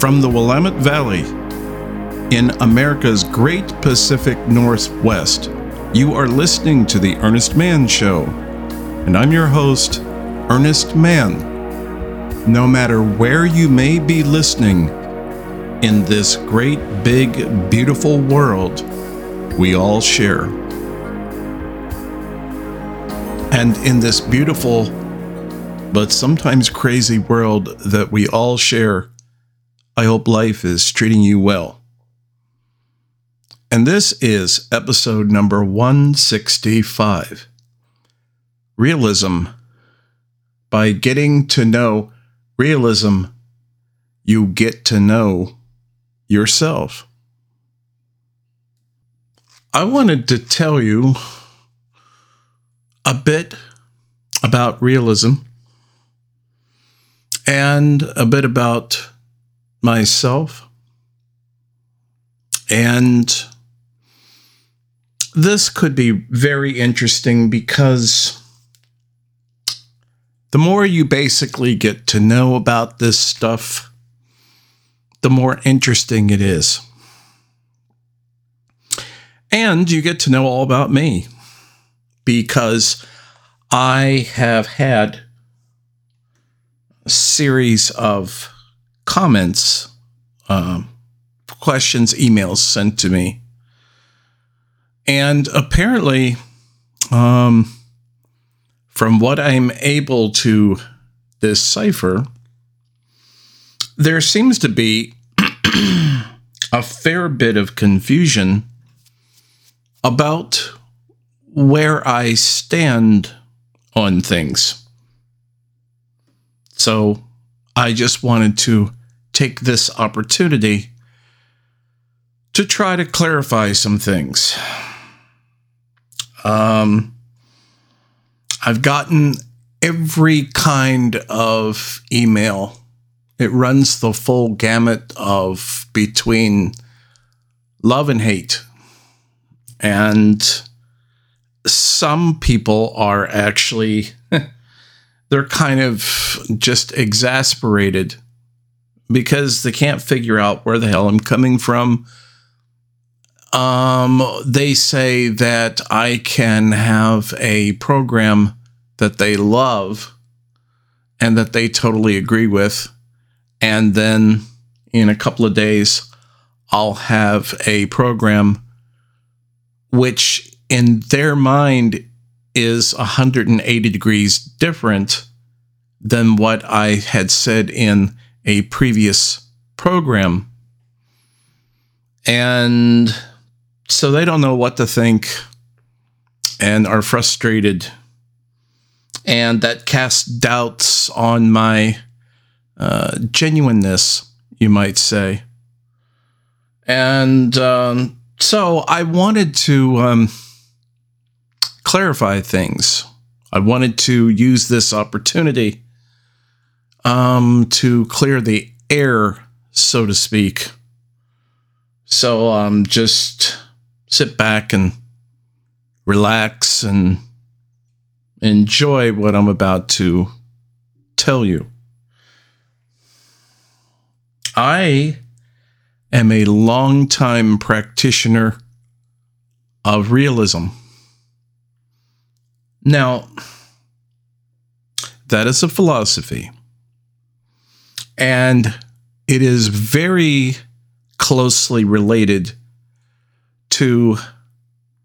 From the Willamette Valley in America's great Pacific Northwest, you are listening to The Earnest Mann Show. And I'm your host, Earnest Mann. No matter where you may be listening in this great, big, beautiful world we all share. And in this beautiful, but sometimes crazy world that we all share, I hope life is treating you well. And this is episode number 165 Realism. By getting to know realism, you get to know yourself. I wanted to tell you a bit about realism and a bit about myself. And this could be very interesting because the more you basically get to know about this stuff, the more interesting it is. And you get to know all about me because I have had a series of comments, um, questions, emails sent to me. And apparently, um, from what I'm able to decipher, there seems to be a fair bit of confusion about where I stand on things. So I just wanted to take this opportunity to try to clarify some things. Um, I've gotten every kind of email. It runs the full gamut of between love and hate. And some people are actually they're kind of just exasperated because they can't figure out where the hell I'm coming from. Um, they say that I can have a program that they love and that they totally agree with. And then in a couple of days, I'll have a program which in their mind is 180 degrees different than what I had said in a previous program. And so they don't know what to think and are frustrated. And that casts doubts on my uh, genuineness, you might say. And um, so I wanted to um, clarify things. I wanted to use this opportunity um, to clear the air, so to speak. So um, just sit back and relax and enjoy what I'm about to tell you. I am a longtime practitioner of realism. Now, that is a philosophy. And it is very closely related to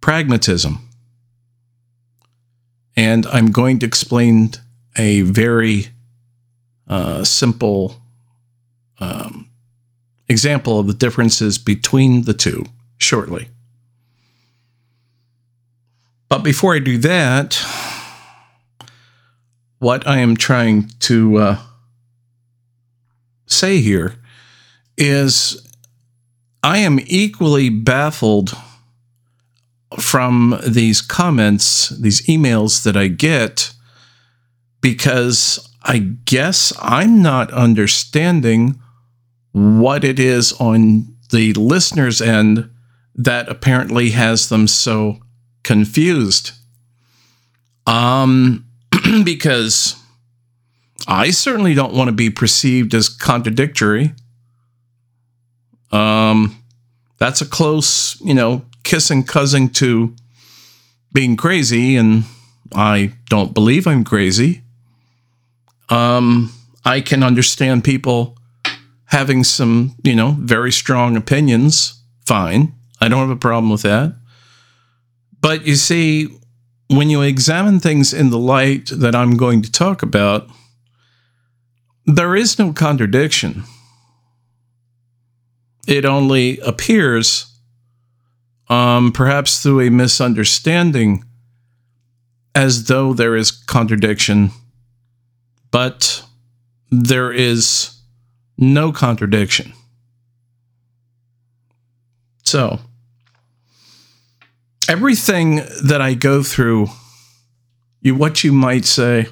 pragmatism. And I'm going to explain a very uh, simple um, example of the differences between the two shortly. But before I do that, what I am trying to uh, say here is I am equally baffled from these comments, these emails that I get, because I guess I'm not understanding what it is on the listener's end that apparently has them so confused. Um, because I certainly don't want to be perceived as contradictory. Um, that's a close, you know, kissing cousin to being crazy, and I don't believe I'm crazy. Um, I can understand people having some, you know, very strong opinions. Fine. I don't have a problem with that. But you see, when you examine things in the light that I'm going to talk about, there is no contradiction. It only appears, um, perhaps through a misunderstanding, as though there is contradiction, but there is no contradiction. So, everything that I go through, you what you might say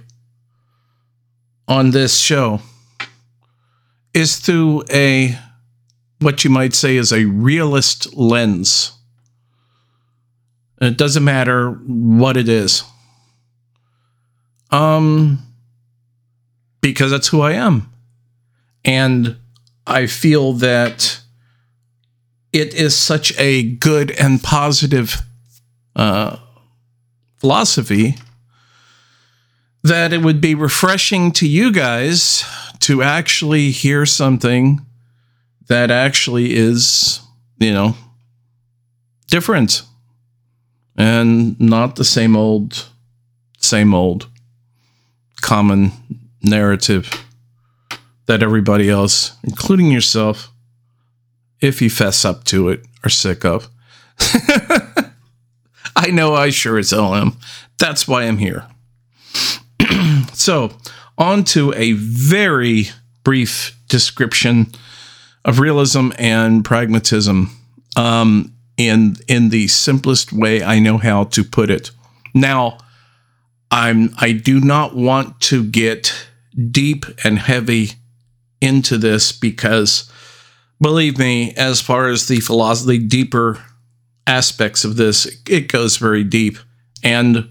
on this show is through a what you might say is a realist lens. It doesn't matter what it is. Um because that's who I am. And I feel that it is such a good and positive uh, philosophy that it would be refreshing to you guys to actually hear something that actually is, you know, different and not the same old, same old common narrative that everybody else, including yourself, if you fess up to it, are sick of. I know I sure as hell am. That's why I'm here. So, on to a very brief description of realism and pragmatism um, in in the simplest way I know how to put it. Now, I'm I do not want to get deep and heavy into this because believe me, as far as the philosophy, deeper aspects of this, it goes very deep. And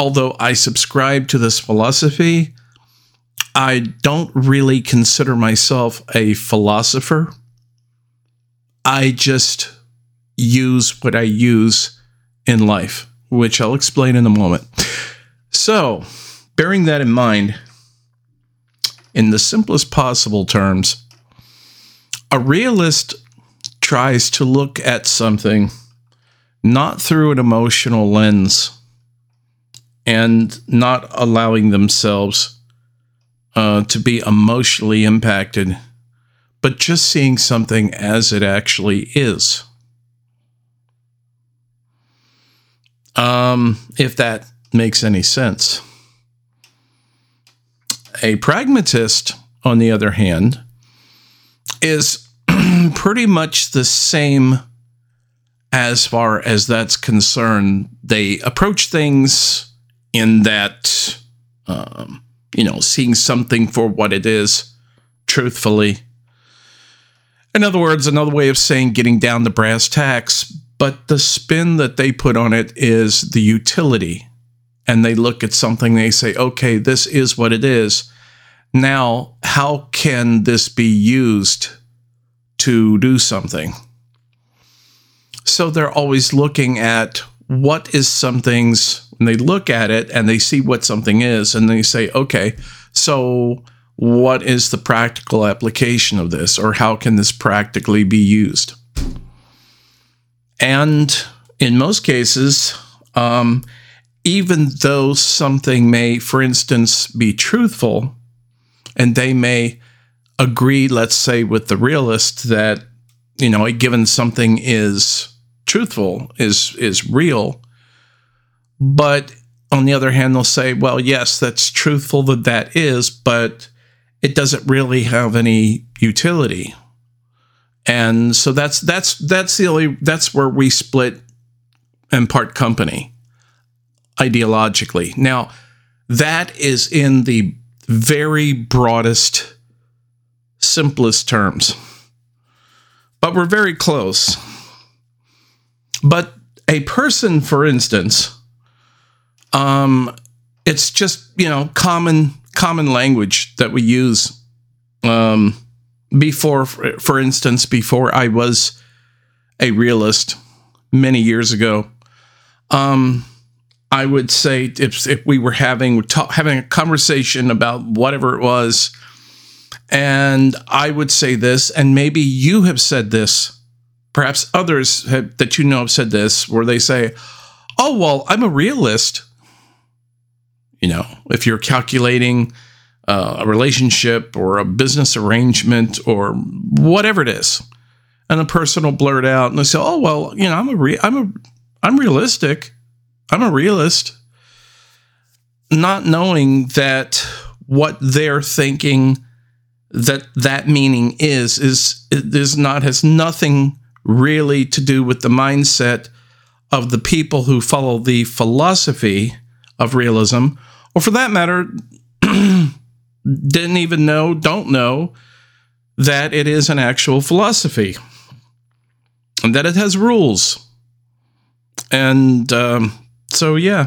although I subscribe to this philosophy, I don't really consider myself a philosopher. I just use what I use in life, which I'll explain in a moment. So, bearing that in mind, in the simplest possible terms, a realist tries to look at something not through an emotional lens and not allowing themselves uh, to be emotionally impacted, but just seeing something as it actually is. Um, if that makes any sense. A pragmatist, on the other hand, is pretty much the same as far as that's concerned. They approach things in that, um, you know, seeing something for what it is, truthfully. In other words, another way of saying getting down to brass tacks, but the spin that they put on it is the utility. And they look at something, they say, okay, this is what it is. Now, how can this be used to do something? So they're always looking at what is something's, and they look at it and they see what something is, and they say, okay, so what is the practical application of this, or how can this practically be used? And in most cases, um, even though something may, for instance, be truthful, and they may agree, let's say, with the realist that you know given something is truthful, is is real, but on the other hand, they'll say, well, yes, that's truthful that that is, but it doesn't really have any utility. And so that's that's that's the only that's where we split and part company ideologically. Now, that is in the very broadest, simplest terms. But we're very close. But a person, for instance, um, it's just you know common common language that we use um, before, for instance, before I was a realist many years ago, um, I would say if, if we were having ta- having a conversation about whatever it was, and I would say this, and maybe you have said this, perhaps others have, that you know have said this, where they say, "Oh well, I'm a realist." You know, if you're calculating uh, a relationship or a business arrangement or whatever it is, and the person will blurt out and they say, "Oh well, you know, I'm a re- I'm a I'm realistic." I'm a realist. Not knowing that what they're thinking that that meaning is is is not has nothing really to do with the mindset of the people who follow the philosophy of realism or for that matter didn't even know don't know that it is an actual philosophy and that it has rules and um, so, yeah.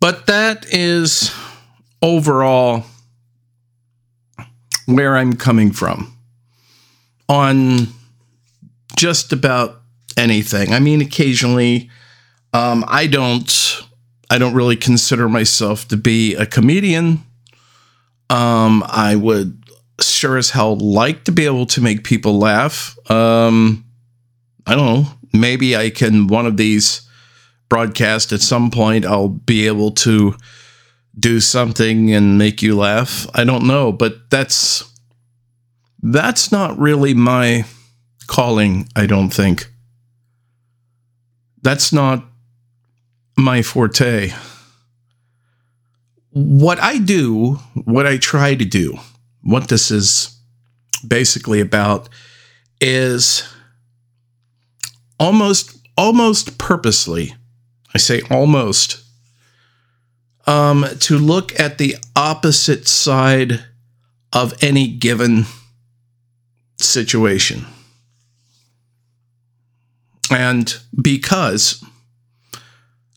But that is overall where I'm coming from on just about anything. I mean, occasionally, um, I don't, I don't really consider myself to be a comedian. Um, I would sure as hell like to be able to make people laugh. Um, I don't know. Maybe I can one of these broadcast at some point I'll be able to do something and make you laugh. I don't know, but that's that's not really my calling, I don't think. That's not my forte. What I do, what I try to do, what this is basically about is almost almost purposely I say almost, um, to look at the opposite side of any given situation. And because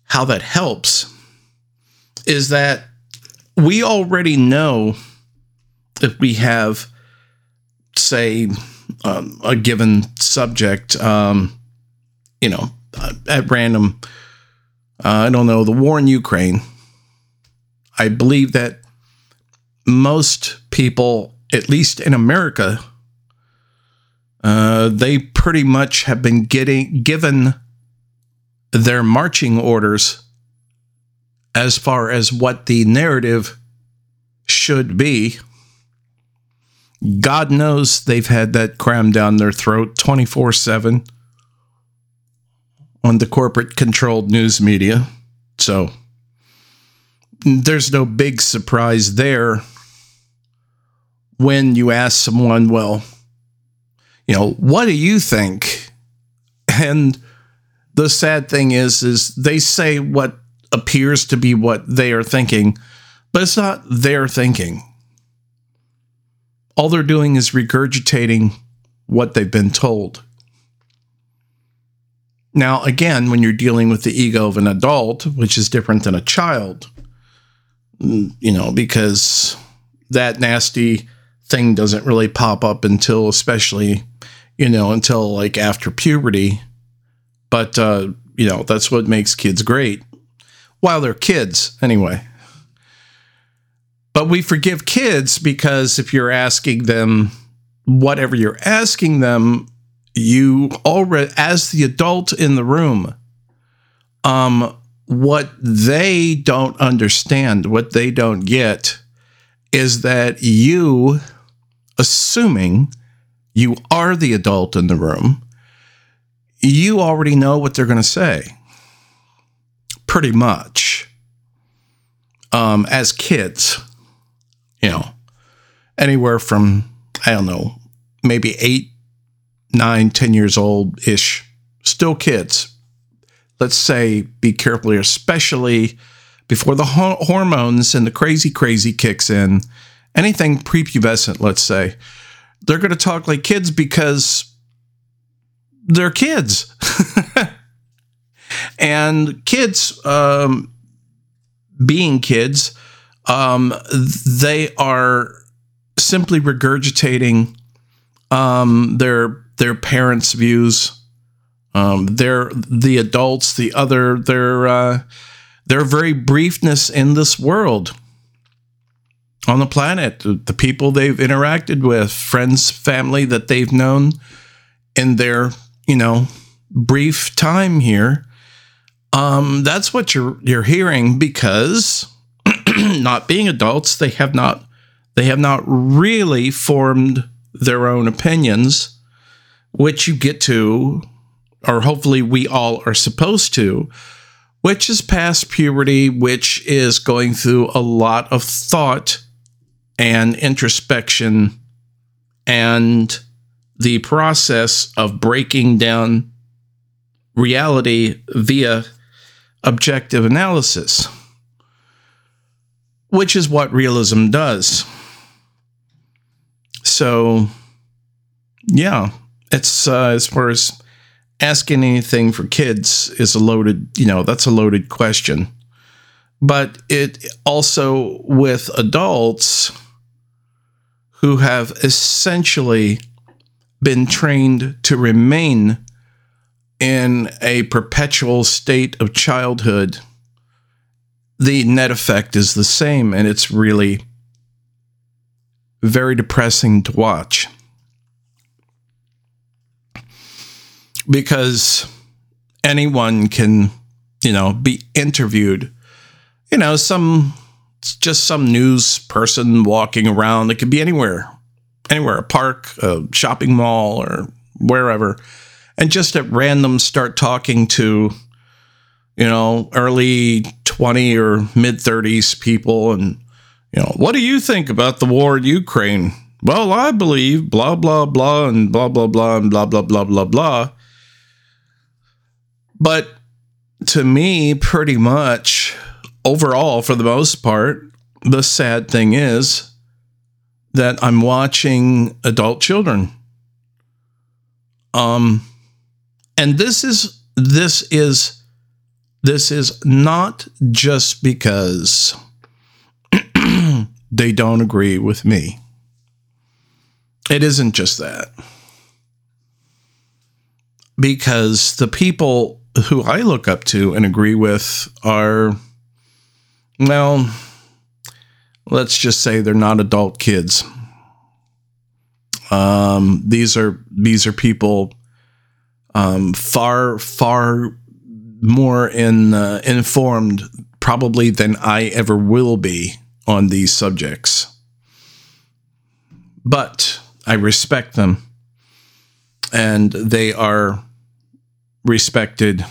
how that helps is that we already know if we have, say, um, a given subject, um, you know, at random uh, I don't know, the war in Ukraine. I believe that most people, at least in America, uh, they pretty much have been getting given their marching orders as far as what the narrative should be. God knows they've had that crammed down their throat 24 7 on the corporate controlled news media. So there's no big surprise there when you ask someone, well, you know, what do you think? And the sad thing is is they say what appears to be what they are thinking, but it's not their thinking. All they're doing is regurgitating what they've been told. Now, again, when you're dealing with the ego of an adult, which is different than a child, you know, because that nasty thing doesn't really pop up until, especially, you know, until like after puberty. But, uh, you know, that's what makes kids great while they're kids, anyway. But we forgive kids because if you're asking them whatever you're asking them, you already as the adult in the room um what they don't understand what they don't get is that you assuming you are the adult in the room you already know what they're going to say pretty much um as kids you know anywhere from i don't know maybe 8 nine, ten years old ish, still kids. Let's say be careful here, especially before the ho- hormones and the crazy, crazy kicks in. Anything prepubescent, let's say, they're going to talk like kids because they're kids. and kids, um, being kids, um, they are simply regurgitating um, their their parents' views. Um, their the adults, the other their uh, their very briefness in this world on the planet, the people they've interacted with, friends, family that they've known in their you know brief time here. Um, that's what you're you're hearing because not being adults, they have not they have not really formed their own opinions, which you get to, or hopefully we all are supposed to, which is past puberty, which is going through a lot of thought and introspection and the process of breaking down reality via objective analysis, which is what realism does. So, yeah, it's uh, as far as asking anything for kids is a loaded, you know, that's a loaded question. But it also with adults who have essentially been trained to remain in a perpetual state of childhood, the net effect is the same. And it's really very depressing to watch. Because anyone can, you know, be interviewed. You know, some just some news person walking around. It could be anywhere, anywhere, a park, a shopping mall, or wherever and just at random start talking to, you know, early 20 or mid 30s people and, you know, what do you think about the war in Ukraine? Well, I believe blah, blah, blah, and blah, blah, blah, and blah, blah, blah, blah, blah. But to me, pretty much overall, for the most part, the sad thing is that I'm watching adult children. Um, and this is this is this is not just because they don't agree with me. It isn't just that. Because the people who I look up to and agree with are, well, let's just say they're not adult kids. Um, these are these are people um, far far more in uh, informed probably than I ever will be on these subjects. But I respect them and they are respected.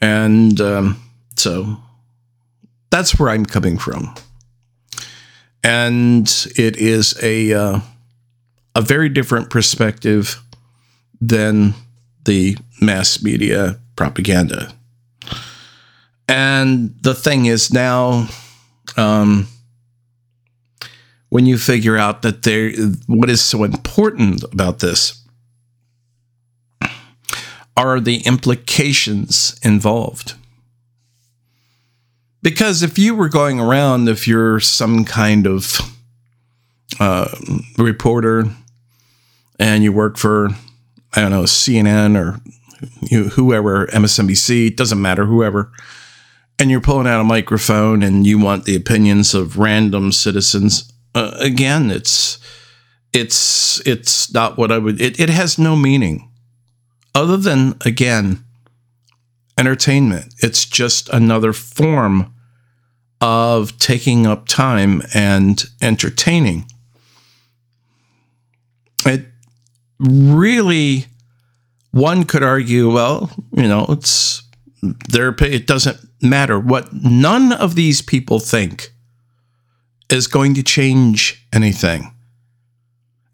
And um, so that's where I'm coming from. And it is a, uh, a very different perspective than the mass media propaganda. And the thing is now, um, when you figure out that there, what is so important about this are the implications involved. Because if you were going around, if you're some kind of uh, reporter and you work for I don't know, CNN or whoever, MSNBC, doesn't matter, whoever, and you're pulling out a microphone and you want the opinions of random citizens, uh, again, it's it's it's not what I would. It, it has no meaning, other than again, entertainment. It's just another form of taking up time and entertaining. It really, one could argue, well, you know, it's their it doesn't matter what none of these people think is going to change anything.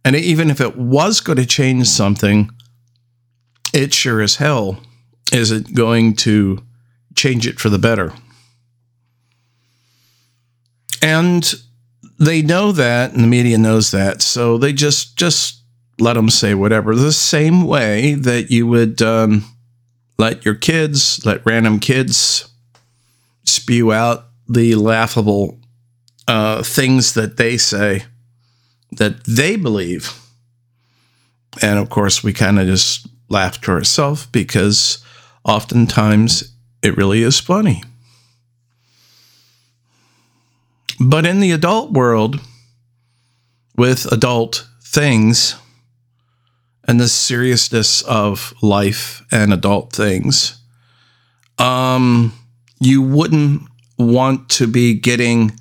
And even if it was going to change something, it sure as hell isn't going to change it for the better. And they know that, and the media knows that, so they just just let them say whatever. The same way that you would um, let your kids, let random kids spew out the laughable uh, things that they say that they believe. And of course, we kind of just laugh to ourselves because oftentimes it really is funny. But in the adult world, with adult things and the seriousness of life and adult things, um, you wouldn't want to be getting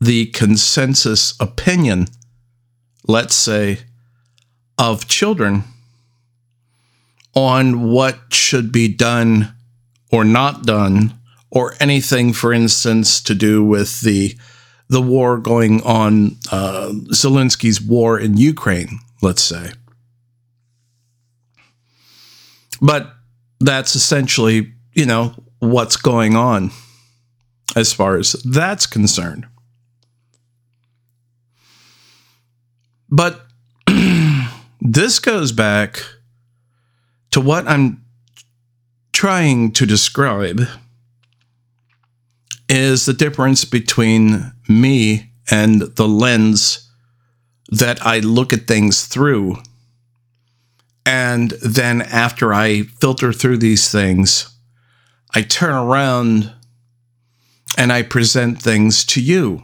the consensus opinion, let's say, of children on what should be done or not done, or anything, for instance, to do with the the war going on, uh, Zelensky's war in Ukraine, let's say. But that's essentially, you know, what's going on as far as that's concerned. But this goes back to what I'm trying to describe is the difference between me and the lens that I look at things through. And then after I filter through these things, I turn around and I present things to you.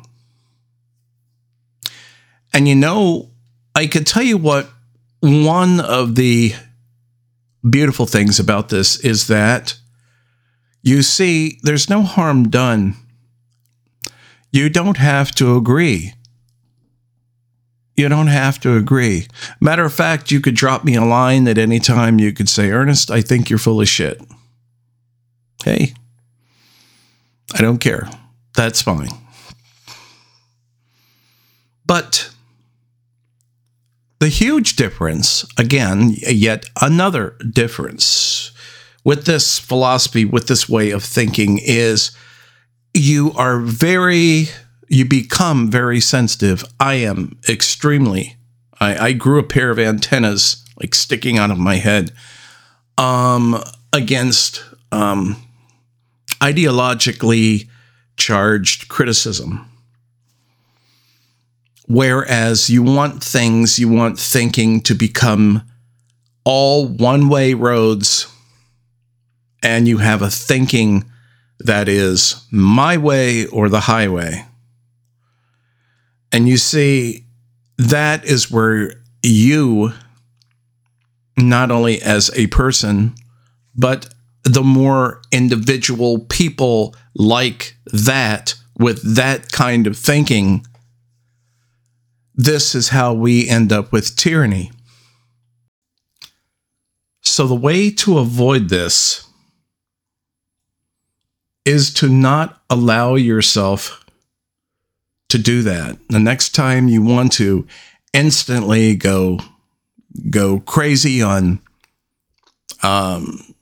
And you know, I could tell you what one of the beautiful things about this is that you see, there's no harm done. You don't have to agree. You don't have to agree. Matter of fact, you could drop me a line at any time. You could say, Earnest, I think you're full of shit. Hey, I don't care. That's fine. But the huge difference, again, yet another difference with this philosophy, with this way of thinking, is you are very, you become very sensitive. I am extremely. I, I grew a pair of antennas like sticking out of my head um, against um, ideologically charged criticism. Whereas you want things, you want thinking to become all one way roads and you have a thinking that is my way or the highway. And you see, that is where you, not only as a person, but the more individual people like that with that kind of thinking, this is how we end up with tyranny. So, the way to avoid this is to not allow yourself to do that. The next time you want to instantly go go crazy on um,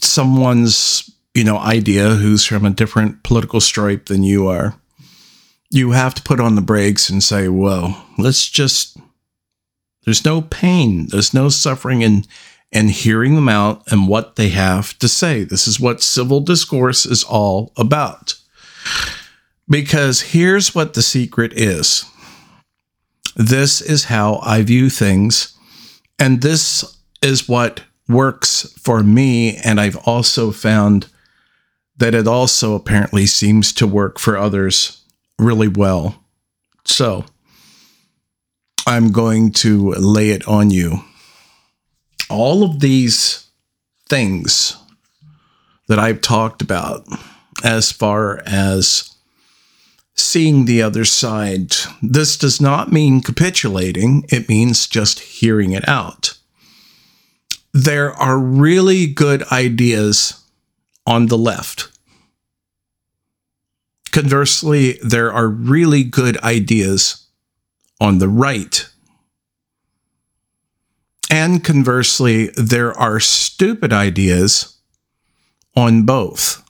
someone's you know idea who's from a different political stripe than you are, you have to put on the brakes and say, "Well, let's just." There's no pain. There's no suffering in and hearing them out and what they have to say. This is what civil discourse is all about. Because here's what the secret is this is how I view things, and this is what works for me. And I've also found that it also apparently seems to work for others really well. So I'm going to lay it on you all of these things that I've talked about as far as seeing the other side, this does not mean capitulating, it means just hearing it out. There are really good ideas on the left. Conversely, there are really good ideas on the right. And conversely, there are stupid ideas on both.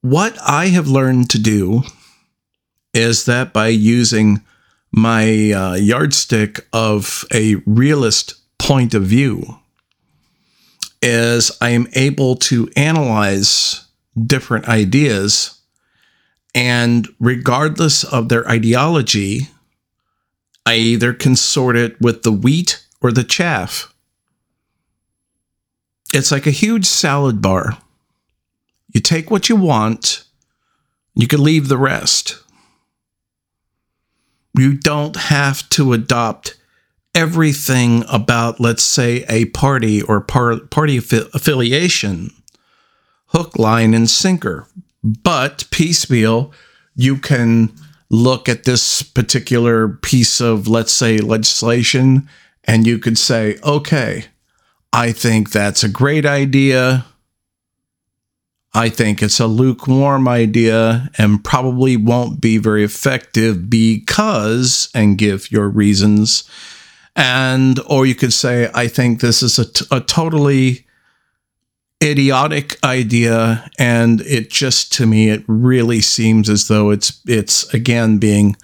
What I have learned to do is that by using my uh, yardstick of a realist point of view, is I am able to analyze different ideas and regardless of their ideology, I either consort it with the wheat or the chaff. It's like a huge salad bar. You take what you want, you can leave the rest. You don't have to adopt everything about, let's say, a party or par- party affiliation, hook, line, and sinker. But piecemeal, you can look at this particular piece of, let's say, legislation, and you could say, okay, I think that's a great idea. I think it's a lukewarm idea and probably won't be very effective because, and give your reasons. And, or you could say, I think this is a, t- a totally idiotic idea. And it just, to me, it really seems as though it's, it's again being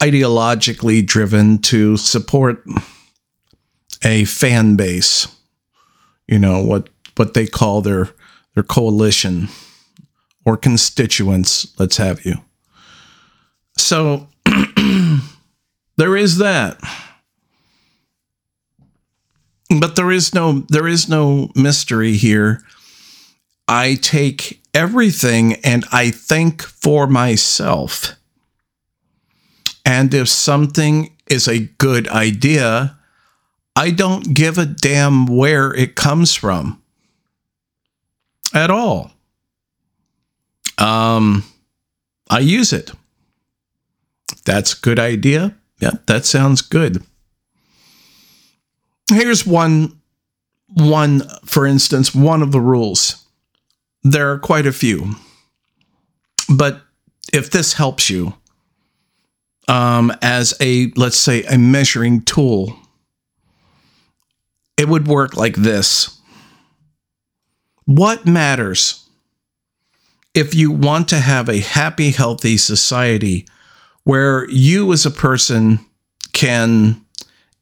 ideologically driven to support a fan base you know what what they call their their coalition or constituents let's have you so there is that but there is no there is no mystery here i take everything and i think for myself and if something is a good idea I don't give a damn where it comes from at all. Um, I use it. That's a good idea. Yeah, that sounds good. Here's one one for instance, one of the rules. There are quite a few. But if this helps you um, as a let's say a measuring tool it would work like this What matters? If you want to have a happy, healthy society where you as a person can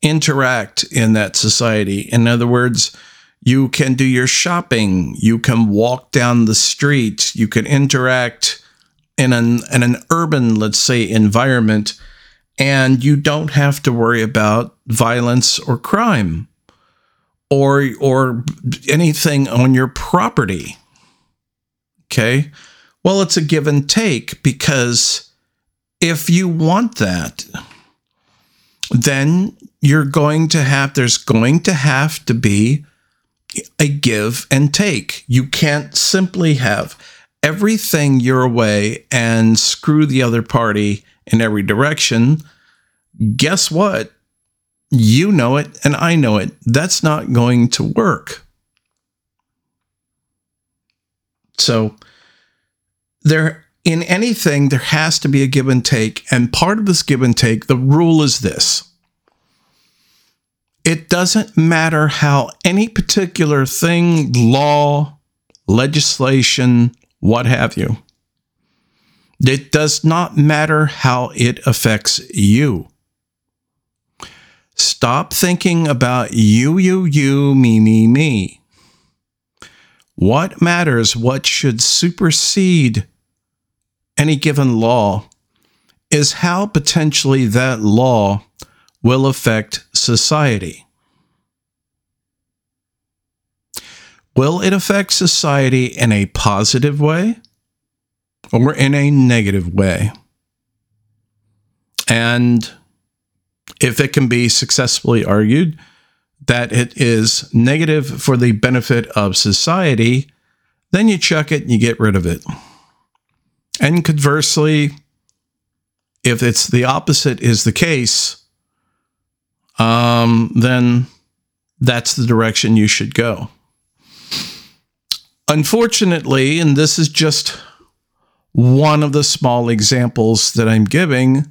interact in that society, in other words, you can do your shopping, you can walk down the street, you can interact in an, in an urban, let's say, environment, and you don't have to worry about violence or crime or or anything on your property. Okay? Well, it's a give and take because if you want that, then you're going to have there's going to have to be a give and take. You can't simply have everything your way and screw the other party in every direction. Guess what? You know it, and I know it. That's not going to work. So, there in anything, there has to be a give and take. And part of this give and take, the rule is this it doesn't matter how any particular thing, law, legislation, what have you, it does not matter how it affects you. Stop thinking about you, you, you, me, me, me. What matters, what should supersede any given law, is how potentially that law will affect society. Will it affect society in a positive way or in a negative way? And if it can be successfully argued that it is negative for the benefit of society, then you chuck it and you get rid of it. And conversely, if it's the opposite is the case, um, then that's the direction you should go. Unfortunately, and this is just one of the small examples that I'm giving,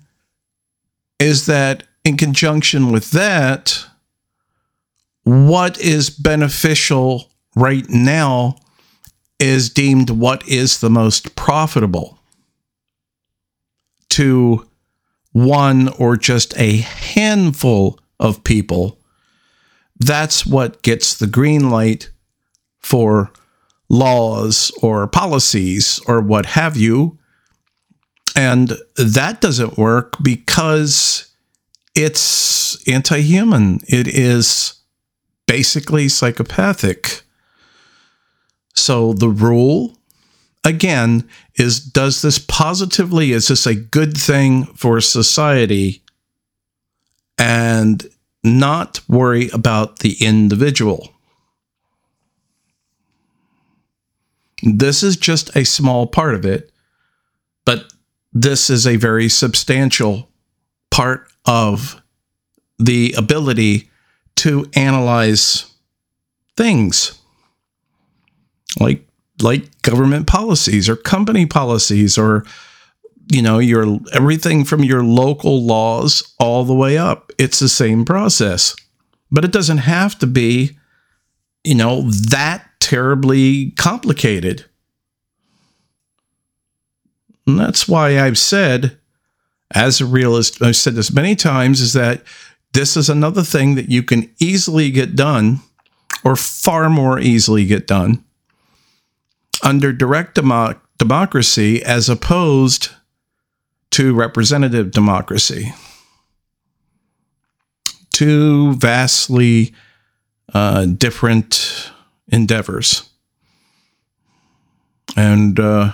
is that in conjunction with that, what is beneficial right now is deemed what is the most profitable to one or just a handful of people. That's what gets the green light for laws or policies or what have you. And that doesn't work because it's anti human. It is basically psychopathic. So the rule, again, is does this positively, is this a good thing for society? And not worry about the individual. This is just a small part of it, but this is a very substantial part of the ability to analyze things like like government policies or company policies or you know your everything from your local laws all the way up. It's the same process. But it doesn't have to be you know that terribly complicated. And that's why I've said as a realist I've said this many times is that this is another thing that you can easily get done or far more easily get done under direct demo- democracy as opposed to representative democracy. Two vastly uh, different endeavors. And uh,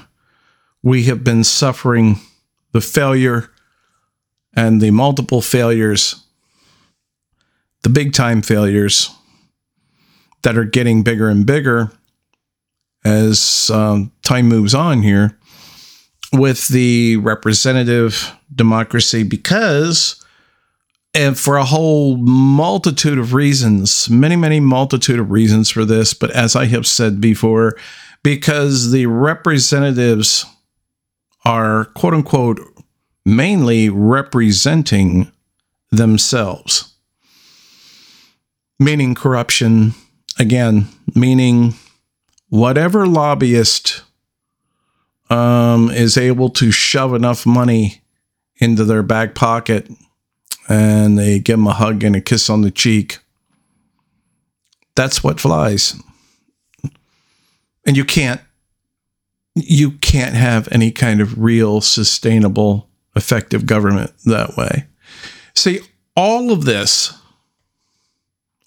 we have been suffering the failure and the multiple failures, the big time failures that are getting bigger and bigger as um, time moves on here with the representative democracy because and for a whole multitude of reasons, many, many multitude of reasons for this. But as I have said before, because the representatives are quote unquote mainly representing themselves, meaning corruption, again, meaning whatever lobbyist um, is able to shove enough money into their back pocket and they give them a hug and a kiss on the cheek. That's what flies. And you can't you can't have any kind of real sustainable effective government that way. See, all of this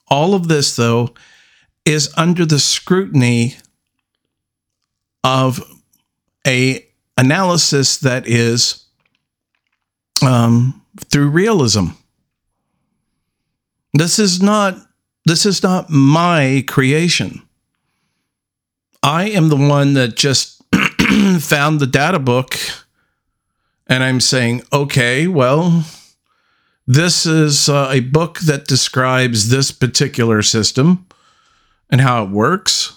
all of this though is under the scrutiny of a analysis that is um, through realism. This is not this is not my creation. I am the one that just found the data book and I'm saying, okay, well, this is uh, a book that describes this particular system and how it works.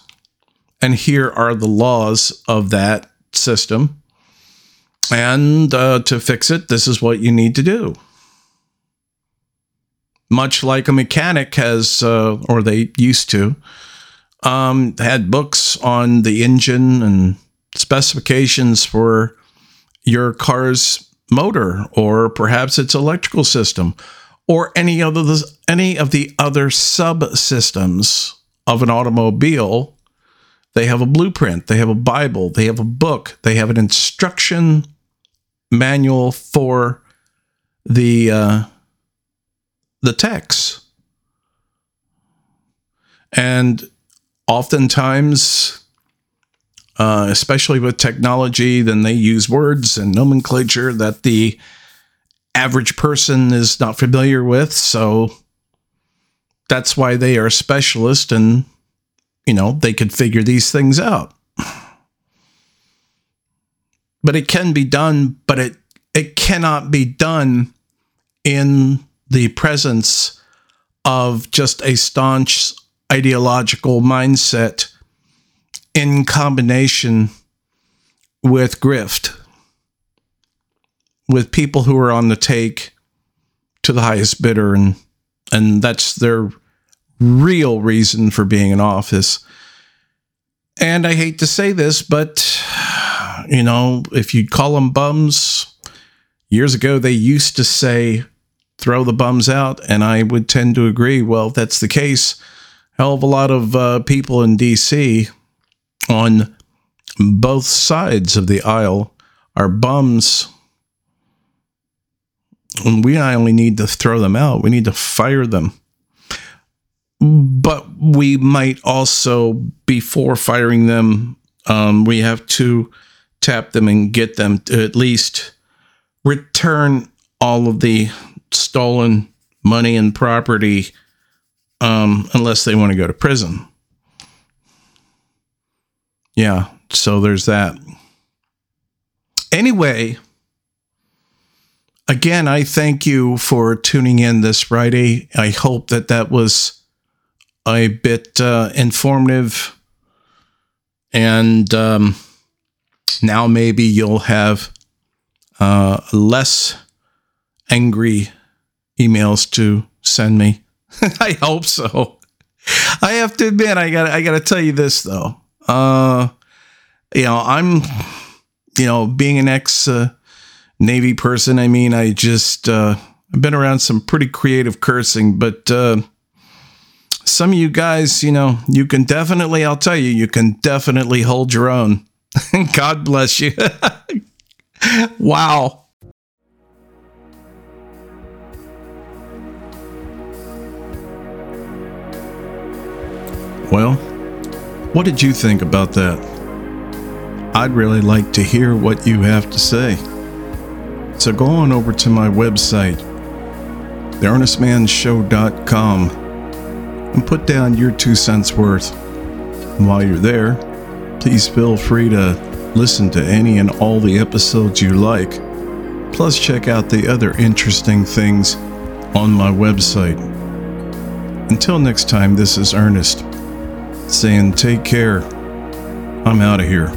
And here are the laws of that system. And uh, to fix it, this is what you need to do. Much like a mechanic has, uh, or they used to, um, had books on the engine and specifications for your car's motor, or perhaps its electrical system, or any of the any of the other subsystems of an automobile they have a blueprint, they have a Bible, they have a book, they have an instruction manual for the uh, the text. And oftentimes, uh, especially with technology, then they use words and nomenclature that the average person is not familiar with. So that's why they are specialists and you know, they could figure these things out. But it can be done, but it it cannot be done in the presence of just a staunch ideological mindset in combination with grift with people who are on the take to the highest bidder and and that's their real reason for being in office. And I hate to say this, but you know, if you call them bums, years ago they used to say throw the bums out, and I would tend to agree. Well, if that's the case, hell of a lot of uh, people in DC on both sides of the aisle are bums And we not only need to throw them out, we need to fire them. But we might also, before firing them, um, we have to tap them and get them to at least return all of the stolen money and property um, unless they want to go to prison. Yeah, so there's that. Anyway, again, I thank you for tuning in this Friday. I hope that that was a bit uh, informative. And um, now maybe you'll have uh, less angry emails to send me. I hope so. I have to admit, I got I got to tell you this though. Uh, you know, I'm, you know, being an ex uh, Navy person. I mean, I just uh, I've been around some pretty creative cursing, but uh, some of you guys, you know, you can definitely. I'll tell you, you can definitely hold your own. God bless you. wow. Well, what did you think about that? I'd really like to hear what you have to say. So go on over to my website, theearnestmannshow.com, and put down your two cents worth. And while you're there, please feel free to listen to any and all the episodes you like. Plus, check out the other interesting things on my website. Until next time, this is Earnest saying, Take care. I'm out of here.